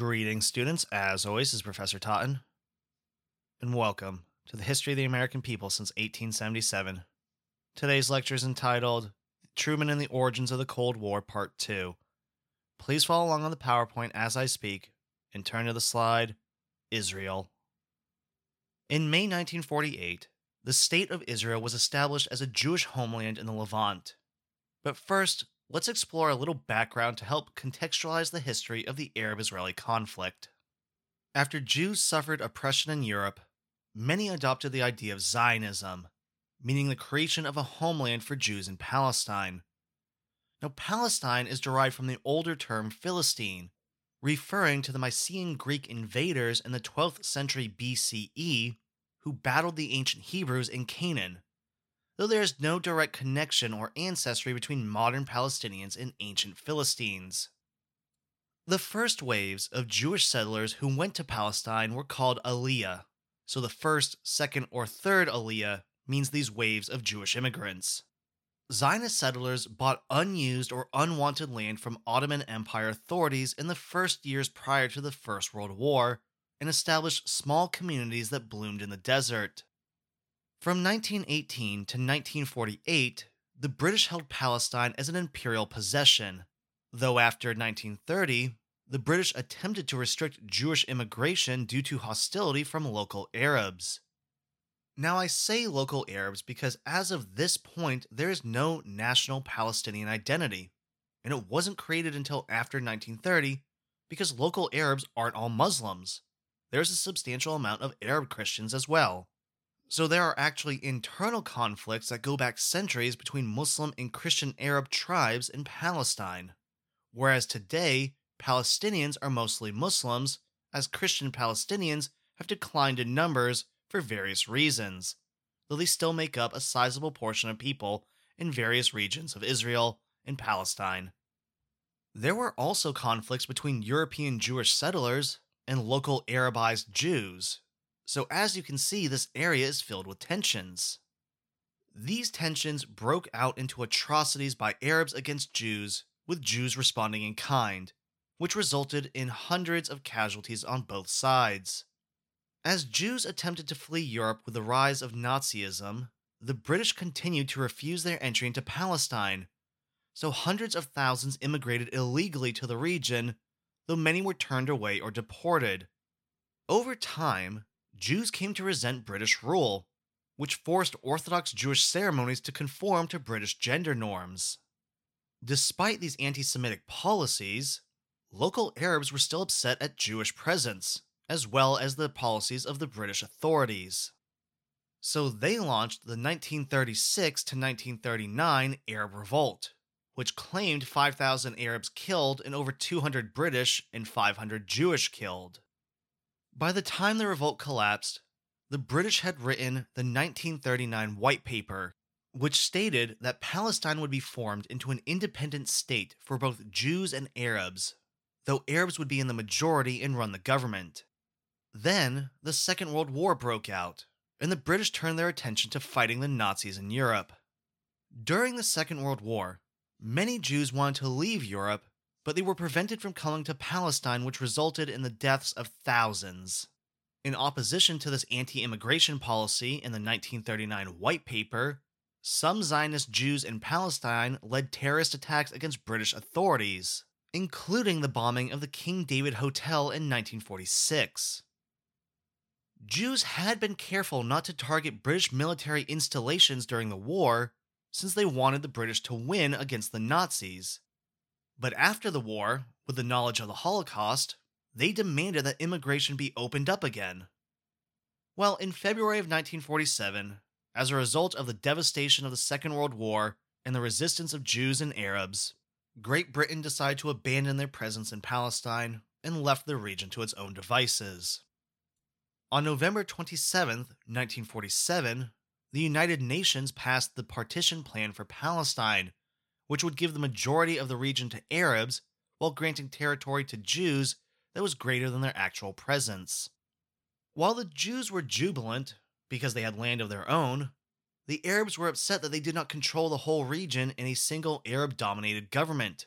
Greetings, students. As always, is Professor Totten, and welcome to the History of the American People since 1877. Today's lecture is entitled Truman and the Origins of the Cold War, Part 2. Please follow along on the PowerPoint as I speak and turn to the slide Israel. In May 1948, the State of Israel was established as a Jewish homeland in the Levant. But first, let's explore a little background to help contextualize the history of the Arab Israeli conflict. After Jews suffered oppression in Europe, many adopted the idea of Zionism, meaning the creation of a homeland for Jews in Palestine. Now, Palestine is derived from the older term Philistine, referring to the Mycenaean Greek invaders in the 12th century BCE who battled the ancient Hebrews in Canaan though there is no direct connection or ancestry between modern Palestinians and ancient Philistines. The first waves of Jewish settlers who went to Palestine were called Aliyah, so the first, second, or third Aliyah means these waves of Jewish immigrants. Zionist settlers bought unused or unwanted land from Ottoman Empire authorities in the first years prior to the First World War and established small communities that bloomed in the desert. From 1918 to 1948, the British held Palestine as an imperial possession, though after 1930, the British attempted to restrict Jewish immigration due to hostility from local Arabs. Now, I say local Arabs because as of this point, there is no national Palestinian identity, and it wasn't created until after 1930 because local Arabs aren't all Muslims. There's a substantial amount of Arab Christians as well. So there are actually internal conflicts that go back centuries between Muslim and Christian Arab tribes in Palestine. Whereas today, Palestinians are mostly Muslims, as Christian Palestinians have declined in numbers for various reasons, though they still make up a sizable portion of people in various regions of Israel and Palestine. There were also conflicts between European Jewish settlers and local Arabized Jews, so as you can see, this area is filled with tensions. These tensions broke out into atrocities by Arabs against Jews, with Jews responding in kind, which resulted in hundreds of casualties on both sides. As Jews attempted to flee Europe with the rise of Nazism, the British continued to refuse their entry into Palestine, so hundreds of thousands immigrated illegally to the region, though many were turned away or deported. Over time, Jews came to resent British rule, which forced Orthodox Jewish ceremonies to conform to British gender norms. Despite these anti Semitic policies, local Arabs were still upset at Jewish presence, as well as the policies of the British authorities. So they launched the 1936 to 1939 Arab Revolt, which claimed 5,000 Arabs killed and over 200 British and 500 Jewish killed. By the time the revolt collapsed, the British had written the 1939 White Paper, which stated that Palestine would be formed into an independent state for both Jews and Arabs, though Arabs would be in the majority and run the government. Then, the Second World War broke out, and the British turned their attention to fighting the Nazis in Europe. During the Second World War, many Jews wanted to leave Europe but they were prevented from coming to Palestine, which resulted in the deaths of thousands. In opposition to this anti immigration policy in the 1939 White Paper, some Zionist Jews in Palestine led terrorist attacks against British authorities, including the bombing of the King David Hotel in 1946. Jews had been careful not to target British military installations during the war, since they wanted the British to win against the Nazis, but after the war, with the knowledge of the Holocaust, they demanded that immigration be opened up again. Well, in February of 1947, as a result of the devastation of the Second World War and the resistance of Jews and Arabs, Great Britain decided to abandon their presence in Palestine and left the region to its own devices. On November 27, 1947, the United Nations passed the Partition Plan for Palestine, which would give the majority of the region to Arabs while granting territory to Jews that was greater than their actual presence. While the Jews were jubilant because they had land of their own, the Arabs were upset that they did not control the whole region in a single Arab dominated government.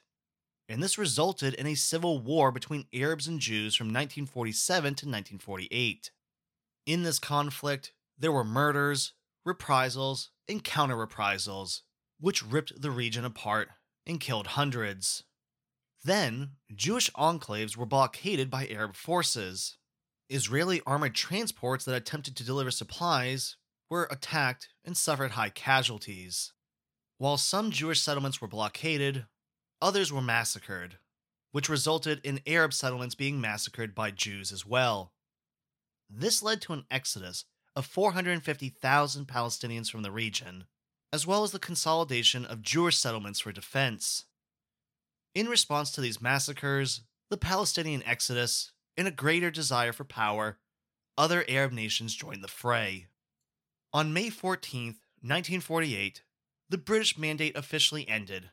and this resulted in a civil war between Arabs and Jews from 1947 to 1948. In this conflict, there were murders, reprisals, and counter reprisals, which ripped the region apart and killed hundreds. Then, Jewish enclaves were blockaded by Arab forces. Israeli armored transports that attempted to deliver supplies were attacked and suffered high casualties. While some Jewish settlements were blockaded, others were massacred, which resulted in Arab settlements being massacred by Jews as well. This led to an exodus of 450,000 Palestinians from the region, as well as the consolidation of Jewish settlements for defense. In response to these massacres, the Palestinian exodus, and a greater desire for power, other Arab nations joined the fray. On May 14, 1948, the British mandate officially ended.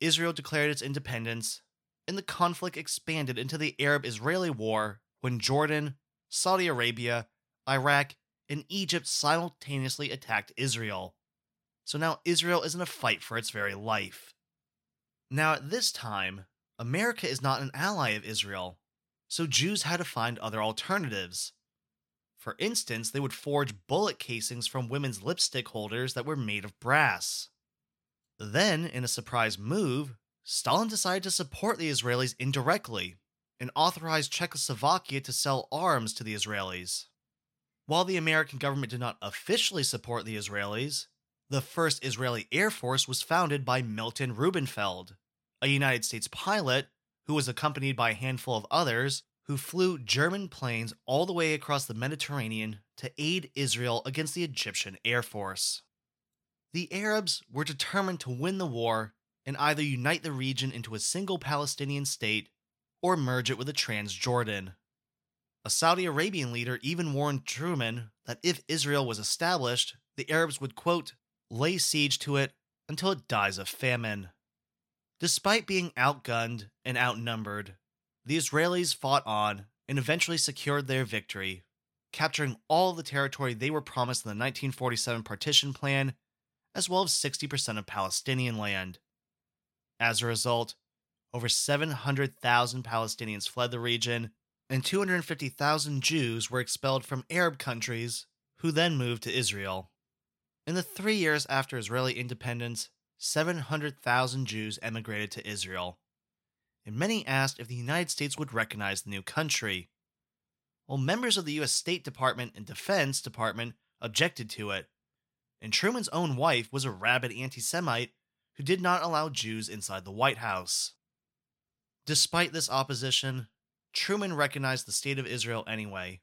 Israel declared its independence, and the conflict expanded into the Arab Israeli War when Jordan, Saudi Arabia, Iraq, and Egypt simultaneously attacked Israel. So now Israel is in a fight for its very life. Now, at this time, America is not an ally of Israel, so Jews had to find other alternatives. For instance, they would forge bullet casings from women's lipstick holders that were made of brass. Then, in a surprise move, Stalin decided to support the Israelis indirectly and authorized Czechoslovakia to sell arms to the Israelis. While the American government did not officially support the Israelis, the first Israeli Air Force was founded by Milton Rubenfeld, a United States pilot who was accompanied by a handful of others who flew German planes all the way across the Mediterranean to aid Israel against the Egyptian Air Force. The Arabs were determined to win the war and either unite the region into a single Palestinian state or merge it with a Transjordan. A Saudi Arabian leader even warned Truman that if Israel was established, the Arabs would, quote, lay siege to it until it dies of famine. Despite being outgunned and outnumbered, the Israelis fought on and eventually secured their victory, capturing all the territory they were promised in the 1947 partition plan, as well as 60% of Palestinian land. As a result, over 700,000 Palestinians fled the region, and 250,000 Jews were expelled from Arab countries, who then moved to Israel. In the three years after Israeli independence, 700,000 Jews emigrated to Israel, and many asked if the United States would recognize the new country. While members of the U.S. State Department and Defense Department objected to it, and Truman's own wife was a rabid anti Semite who did not allow Jews inside the White House. Despite this opposition, Truman recognized the State of Israel anyway,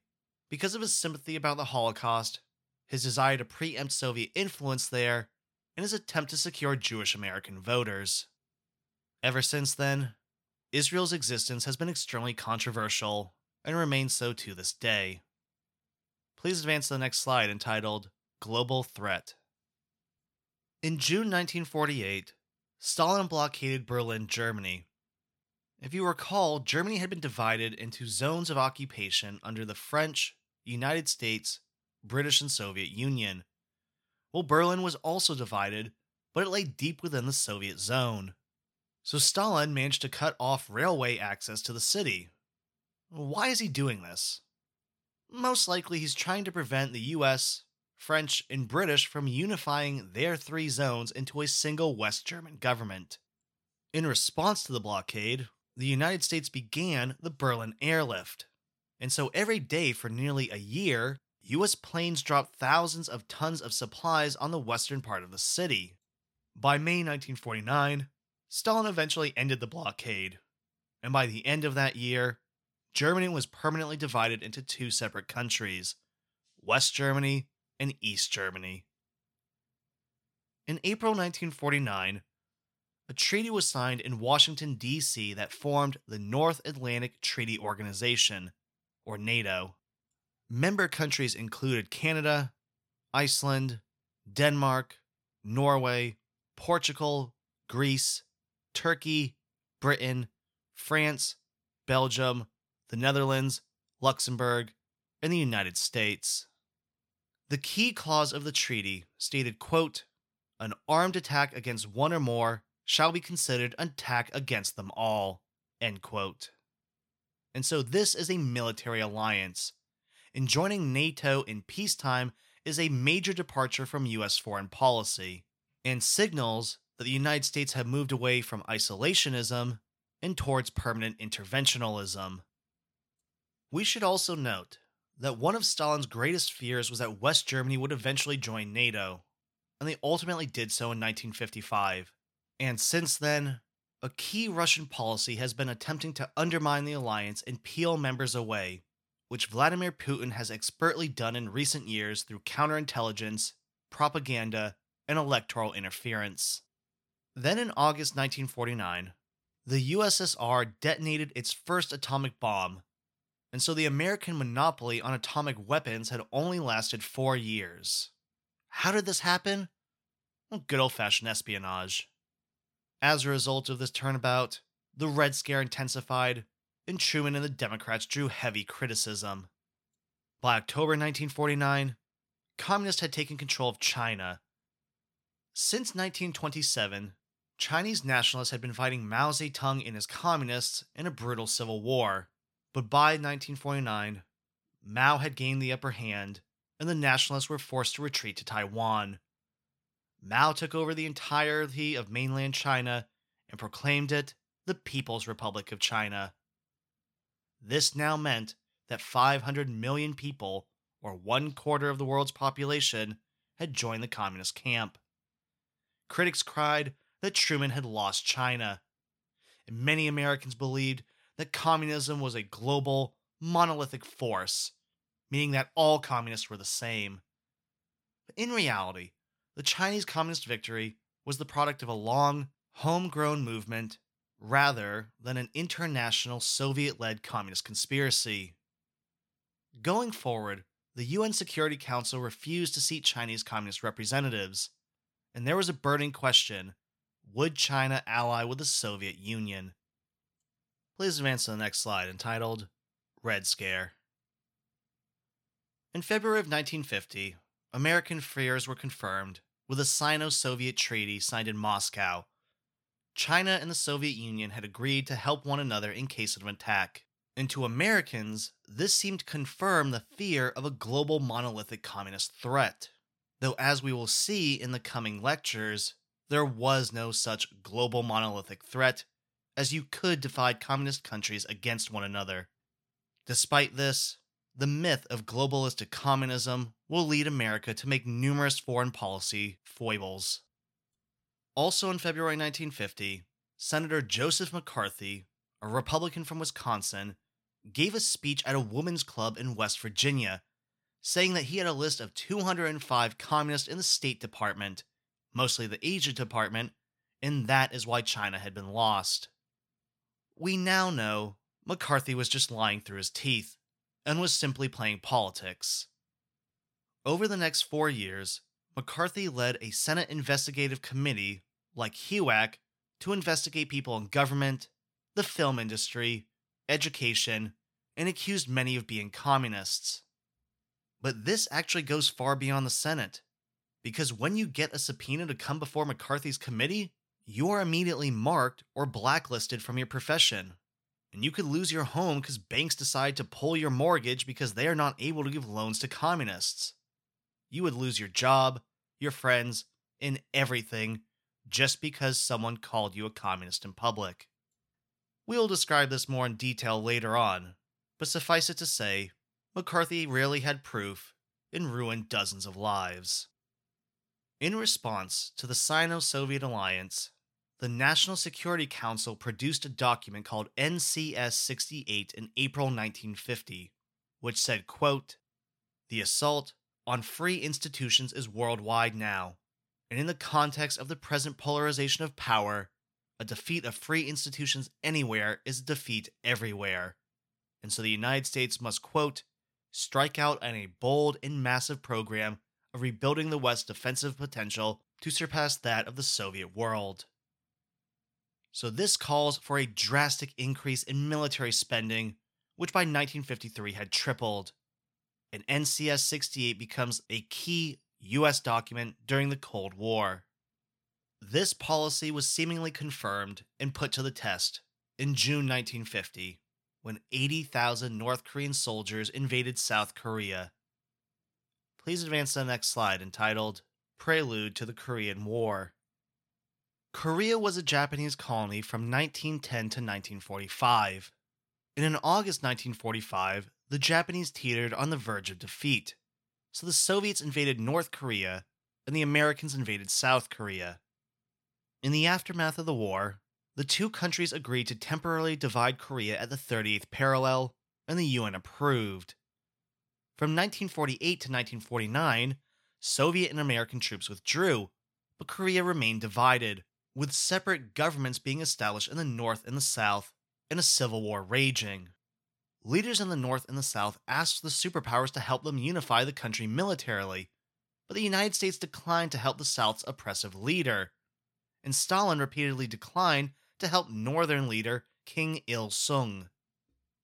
because of his sympathy about the Holocaust, his desire to preempt Soviet influence there, and his attempt to secure Jewish American voters. Ever since then, Israel's existence has been extremely controversial and remains so to this day. Please advance to the next slide entitled Global Threat. In June 1948, Stalin blockaded Berlin, Germany. If you recall, Germany had been divided into zones of occupation under the French, United States, British, and Soviet Union. Well, Berlin was also divided, but it lay deep within the Soviet zone so Stalin managed to cut off railway access to the city. Why is he doing this? Most likely, he's trying to prevent the US, French, and British from unifying their three zones into a single West German government. In response to the blockade, the United States began the Berlin Airlift. And so every day for nearly a year, US planes dropped thousands of tons of supplies on the western part of the city. By May 1949, Stalin eventually ended the blockade, and by the end of that year, Germany was permanently divided into two separate countries West Germany and East Germany. In April 1949, a treaty was signed in Washington, D.C. that formed the North Atlantic Treaty Organization, or NATO. Member countries included Canada, Iceland, Denmark, Norway, Portugal, Greece, Turkey, Britain, France, Belgium, the Netherlands, Luxembourg, and the United States. The key clause of the treaty stated, quote, an armed attack against one or more shall be considered an attack against them all. End quote. And so this is a military alliance. And joining NATO in peacetime is a major departure from US foreign policy and signals that the United States have moved away from isolationism and towards permanent interventionalism. We should also note that one of Stalin's greatest fears was that West Germany would eventually join NATO, and they ultimately did so in 1955. And since then, a key Russian policy has been attempting to undermine the alliance and peel members away, which Vladimir Putin has expertly done in recent years through counterintelligence, propaganda, and electoral interference. Then in August 1949, the USSR detonated its first atomic bomb, and so the American monopoly on atomic weapons had only lasted four years. How did this happen? Well, good old fashioned espionage. As a result of this turnabout, the Red Scare intensified, and Truman and the Democrats drew heavy criticism. By October 1949, communists had taken control of China. Since 1927, Chinese nationalists had been fighting Mao Zedong and his communists in a brutal civil war, but by 1949, Mao had gained the upper hand, and the nationalists were forced to retreat to Taiwan. Mao took over the entirety of mainland China and proclaimed it the People's Republic of China. This now meant that 500 million people, or one quarter of the world's population, had joined the communist camp. Critics cried that Truman had lost China. And many Americans believed that communism was a global, monolithic force, meaning that all communists were the same. But in reality, the Chinese Communist victory was the product of a long, homegrown movement rather than an international Soviet led communist conspiracy. Going forward, the UN Security Council refused to seat Chinese communist representatives, and there was a burning question would China ally with the Soviet Union? Please advance to the next slide entitled Red Scare. In February of 1950, American fears were confirmed with a Sino Soviet treaty signed in Moscow. China and the Soviet Union had agreed to help one another in case of an attack. And to Americans, this seemed to confirm the fear of a global monolithic communist threat. Though, as we will see in the coming lectures, there was no such global monolithic threat, as you could divide communist countries against one another. Despite this, the myth of globalistic communism will lead America to make numerous foreign policy foibles. Also in February 1950, Senator Joseph McCarthy, a Republican from Wisconsin, gave a speech at a women's club in West Virginia, saying that he had a list of 205 communists in the State Department mostly the Asia Department, and that is why China had been lost. We now know McCarthy was just lying through his teeth and was simply playing politics. Over the next four years, McCarthy led a Senate investigative committee, like HUAC, to investigate people in government, the film industry, education, and accused many of being communists. But this actually goes far beyond the Senate because when you get a subpoena to come before McCarthy's committee, you are immediately marked or blacklisted from your profession. And you could lose your home because banks decide to pull your mortgage because they are not able to give loans to communists. You would lose your job, your friends, and everything just because someone called you a communist in public. We'll describe this more in detail later on, but suffice it to say, McCarthy rarely had proof and ruined dozens of lives. In response to the Sino Soviet alliance, the National Security Council produced a document called NCS 68 in April 1950, which said, quote, The assault on free institutions is worldwide now, and in the context of the present polarization of power, a defeat of free institutions anywhere is a defeat everywhere. And so the United States must, quote, strike out on a bold and massive program of rebuilding the West's defensive potential to surpass that of the Soviet world. So, this calls for a drastic increase in military spending, which by 1953 had tripled. And NCS 68 becomes a key US document during the Cold War. This policy was seemingly confirmed and put to the test in June 1950 when 80,000 North Korean soldiers invaded South Korea. Please advance to the next slide entitled Prelude to the Korean War. Korea was a Japanese colony from 1910 to 1945. And in August 1945, the Japanese teetered on the verge of defeat. So the Soviets invaded North Korea and the Americans invaded South Korea. In the aftermath of the war, the two countries agreed to temporarily divide Korea at the 38th parallel, and the UN approved. From 1948 to 1949, Soviet and American troops withdrew, but Korea remained divided, with separate governments being established in the North and the South, and a civil war raging. Leaders in the North and the South asked the superpowers to help them unify the country militarily, but the United States declined to help the South's oppressive leader, and Stalin repeatedly declined to help Northern leader Kim Il sung.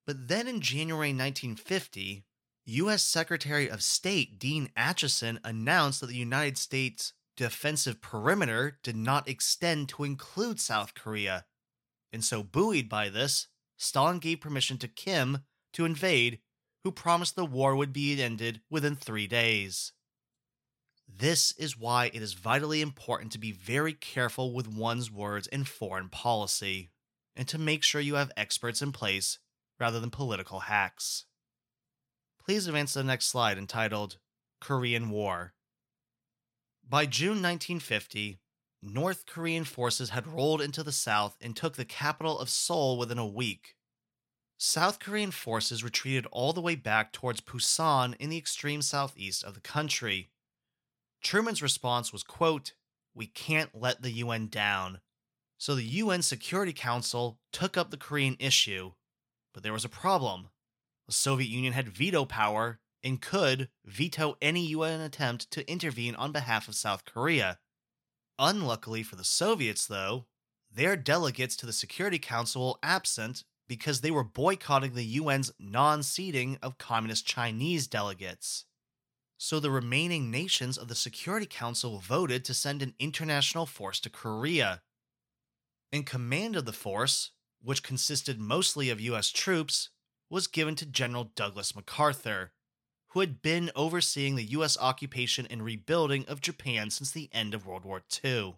But then in January 1950, U.S. Secretary of State Dean Acheson announced that the United States defensive perimeter did not extend to include South Korea. And so, buoyed by this, Stalin gave permission to Kim to invade, who promised the war would be ended within three days. This is why it is vitally important to be very careful with one's words in foreign policy, and to make sure you have experts in place rather than political hacks. Please advance to the next slide entitled Korean War. By June 1950, North Korean forces had rolled into the south and took the capital of Seoul within a week. South Korean forces retreated all the way back towards Pusan in the extreme southeast of the country. Truman's response was, quote, "We can't let the UN down." So the UN Security Council took up the Korean issue, but there was a problem. The Soviet Union had veto power and could veto any UN attempt to intervene on behalf of South Korea. Unluckily for the Soviets, though, their delegates to the Security Council were absent because they were boycotting the UN's non seating of Communist Chinese delegates. So the remaining nations of the Security Council voted to send an international force to Korea. In command of the force, which consisted mostly of US troops, was given to General Douglas MacArthur, who had been overseeing the US occupation and rebuilding of Japan since the end of World War II.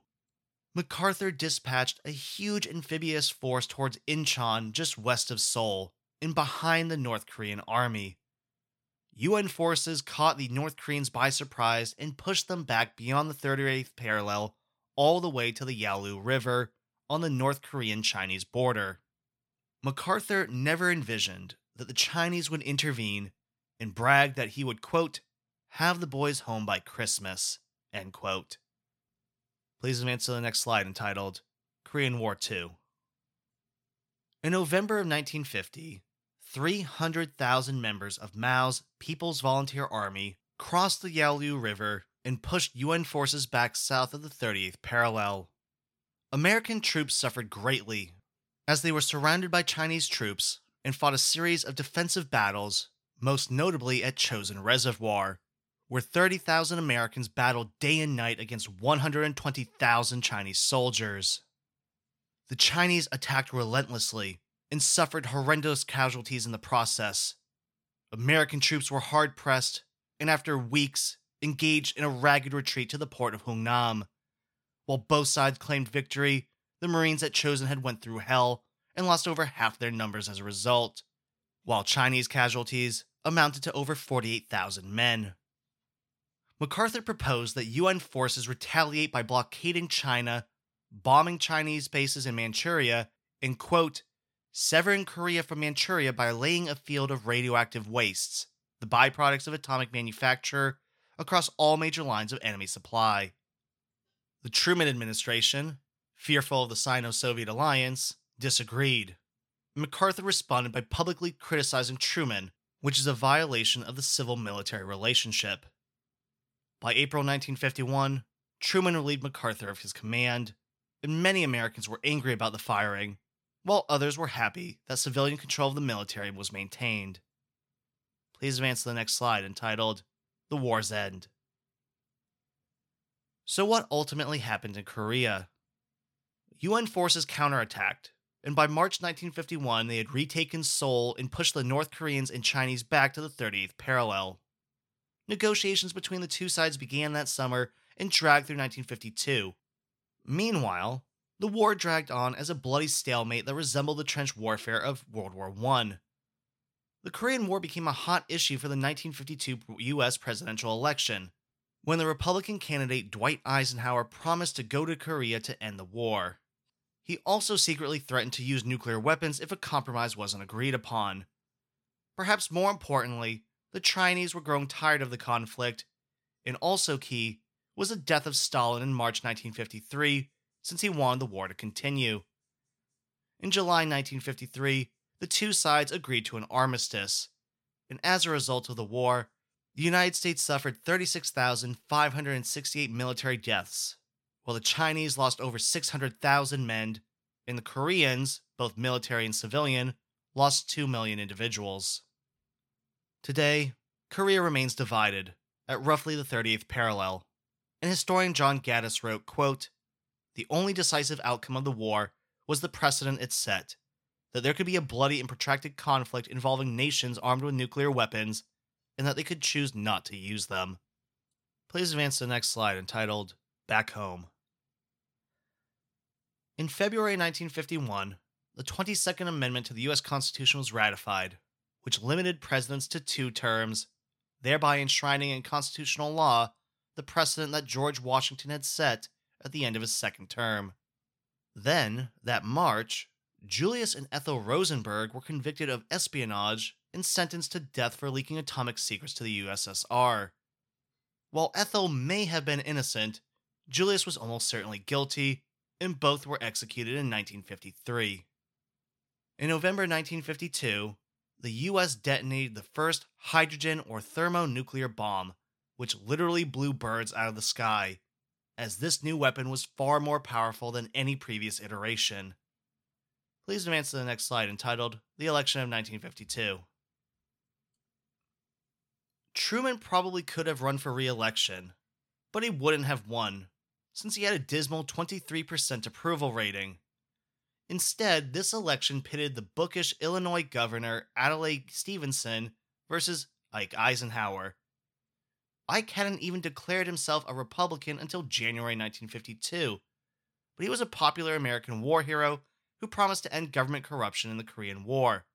MacArthur dispatched a huge amphibious force towards Incheon just west of Seoul and behind the North Korean army. UN forces caught the North Koreans by surprise and pushed them back beyond the 38th parallel all the way to the Yalu River on the North Korean Chinese border. MacArthur never envisioned that the Chinese would intervene and bragged that he would, quote, have the boys home by Christmas, end quote. Please advance to the next slide entitled Korean War II. In November of 1950, 300,000 members of Mao's People's Volunteer Army crossed the Yalu River and pushed UN forces back south of the 38th parallel. American troops suffered greatly as they were surrounded by Chinese troops and fought a series of defensive battles most notably at Chosin Reservoir, where 30,000 Americans battled day and night against 120,000 Chinese soldiers. The Chinese attacked relentlessly and suffered horrendous casualties in the process. American troops were hard pressed and, after weeks, engaged in a ragged retreat to the port of Hungnam. While both sides claimed victory, the Marines at Chosin had went through hell and lost over half their numbers as a result while Chinese casualties amounted to over 48,000 men. MacArthur proposed that UN forces retaliate by blockading China, bombing Chinese bases in Manchuria, and, quote, severing Korea from Manchuria by laying a field of radioactive wastes, the byproducts of atomic manufacture, across all major lines of enemy supply. The Truman administration, fearful of the Sino Soviet alliance, disagreed. MacArthur responded by publicly criticizing Truman, which is a violation of the civil military relationship. By April 1951, Truman relieved MacArthur of his command, and many Americans were angry about the firing, while others were happy that civilian control of the military was maintained. Please advance to the next slide entitled The War's End. So, what ultimately happened in Korea? UN forces counterattacked, and by March 1951, they had retaken Seoul and pushed the North Koreans and Chinese back to the 30th parallel. Negotiations between the two sides began that summer and dragged through 1952. Meanwhile, the war dragged on as a bloody stalemate that resembled the trench warfare of World War I. The Korean War became a hot issue for the 1952 US presidential election, when the Republican candidate Dwight Eisenhower promised to go to Korea to end the war. He also secretly threatened to use nuclear weapons if a compromise wasn't agreed upon. Perhaps more importantly, the Chinese were growing tired of the conflict, and also key was the death of Stalin in March 1953, since he wanted the war to continue. In July 1953, the two sides agreed to an armistice, and as a result of the war, the United States suffered 36,568 military deaths, while the Chinese lost over 600,000 men, and the Koreans, both military and civilian, lost 2 million individuals. Today, Korea remains divided, at roughly the 30th parallel, and historian John Gaddis wrote, quote, The only decisive outcome of the war was the precedent it set, that there could be a bloody and protracted conflict involving nations armed with nuclear weapons, and that they could choose not to use them. Please advance to the next slide entitled Back Home. In February 1951, the 22nd Amendment to the U.S. Constitution was ratified, which limited presidents to two terms, thereby enshrining in constitutional law the precedent that George Washington had set at the end of his second term. Then, that March, Julius and Ethel Rosenberg were convicted of espionage and sentenced to death for leaking atomic secrets to the USSR. While Ethel may have been innocent, Julius was almost certainly guilty and both were executed in 1953. In November 1952, the US detonated the first hydrogen or thermonuclear bomb, which literally blew birds out of the sky, as this new weapon was far more powerful than any previous iteration. Please advance to the next slide entitled The Election of 1952. Truman probably could have run for re election, but he wouldn't have won since he had a dismal 23% approval rating. Instead, this election pitted the bookish Illinois governor Adlai Stevenson versus Ike Eisenhower. Ike hadn't even declared himself a Republican until January 1952, but he was a popular American war hero who promised to end government corruption in the Korean War.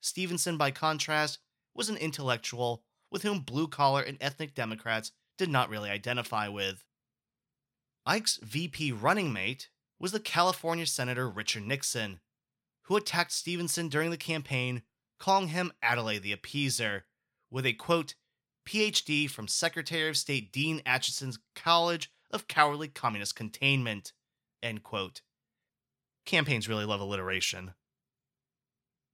Stevenson, by contrast, was an intellectual with whom blue collar and ethnic Democrats did not really identify with. Ike's VP running mate was the California Senator Richard Nixon, who attacked Stevenson during the campaign, calling him Adlai the Appeaser, with a quote, PhD from Secretary of State Dean Acheson's College of Cowardly Communist Containment, end quote. Campaigns really love alliteration.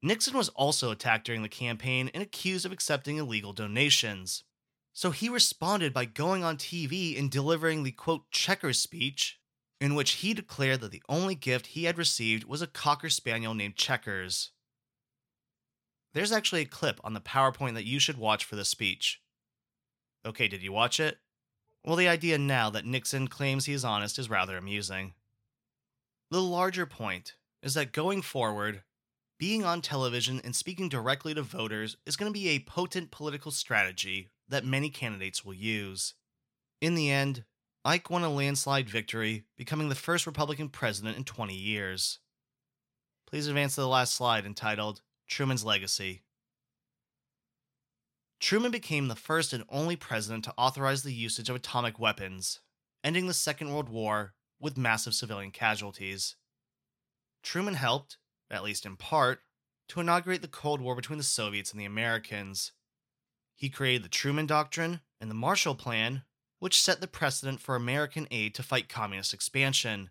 Nixon was also attacked during the campaign and accused of accepting illegal donations. So he responded by going on TV and delivering the quote checkers speech, in which he declared that the only gift he had received was a cocker spaniel named Checkers. There's actually a clip on the PowerPoint that you should watch for the speech. Okay, did you watch it? Well, the idea now that Nixon claims he is honest is rather amusing. The larger point is that going forward, being on television and speaking directly to voters is going to be a potent political strategy that many candidates will use. In the end, Ike won a landslide victory, becoming the first Republican president in 20 years. Please advance to the last slide entitled Truman's Legacy. Truman became the first and only president to authorize the usage of atomic weapons, ending the Second World War with massive civilian casualties. Truman helped, at least in part, to inaugurate the Cold War between the Soviets and the Americans, he created the Truman Doctrine and the Marshall Plan, which set the precedent for American aid to fight communist expansion.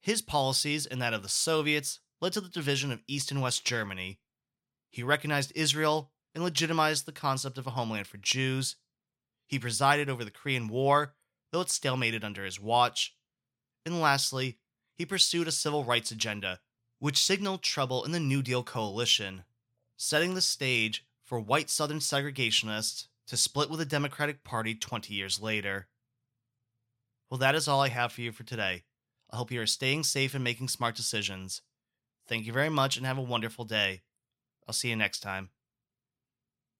His policies and that of the Soviets led to the division of East and West Germany. He recognized Israel and legitimized the concept of a homeland for Jews. He presided over the Korean War, though it stalemated under his watch. And lastly, he pursued a civil rights agenda, which signaled trouble in the New Deal coalition, setting the stage for white Southern segregationists to split with the Democratic Party 20 years later. Well, that is all I have for you for today. I hope you are staying safe and making smart decisions. Thank you very much and have a wonderful day. I'll see you next time.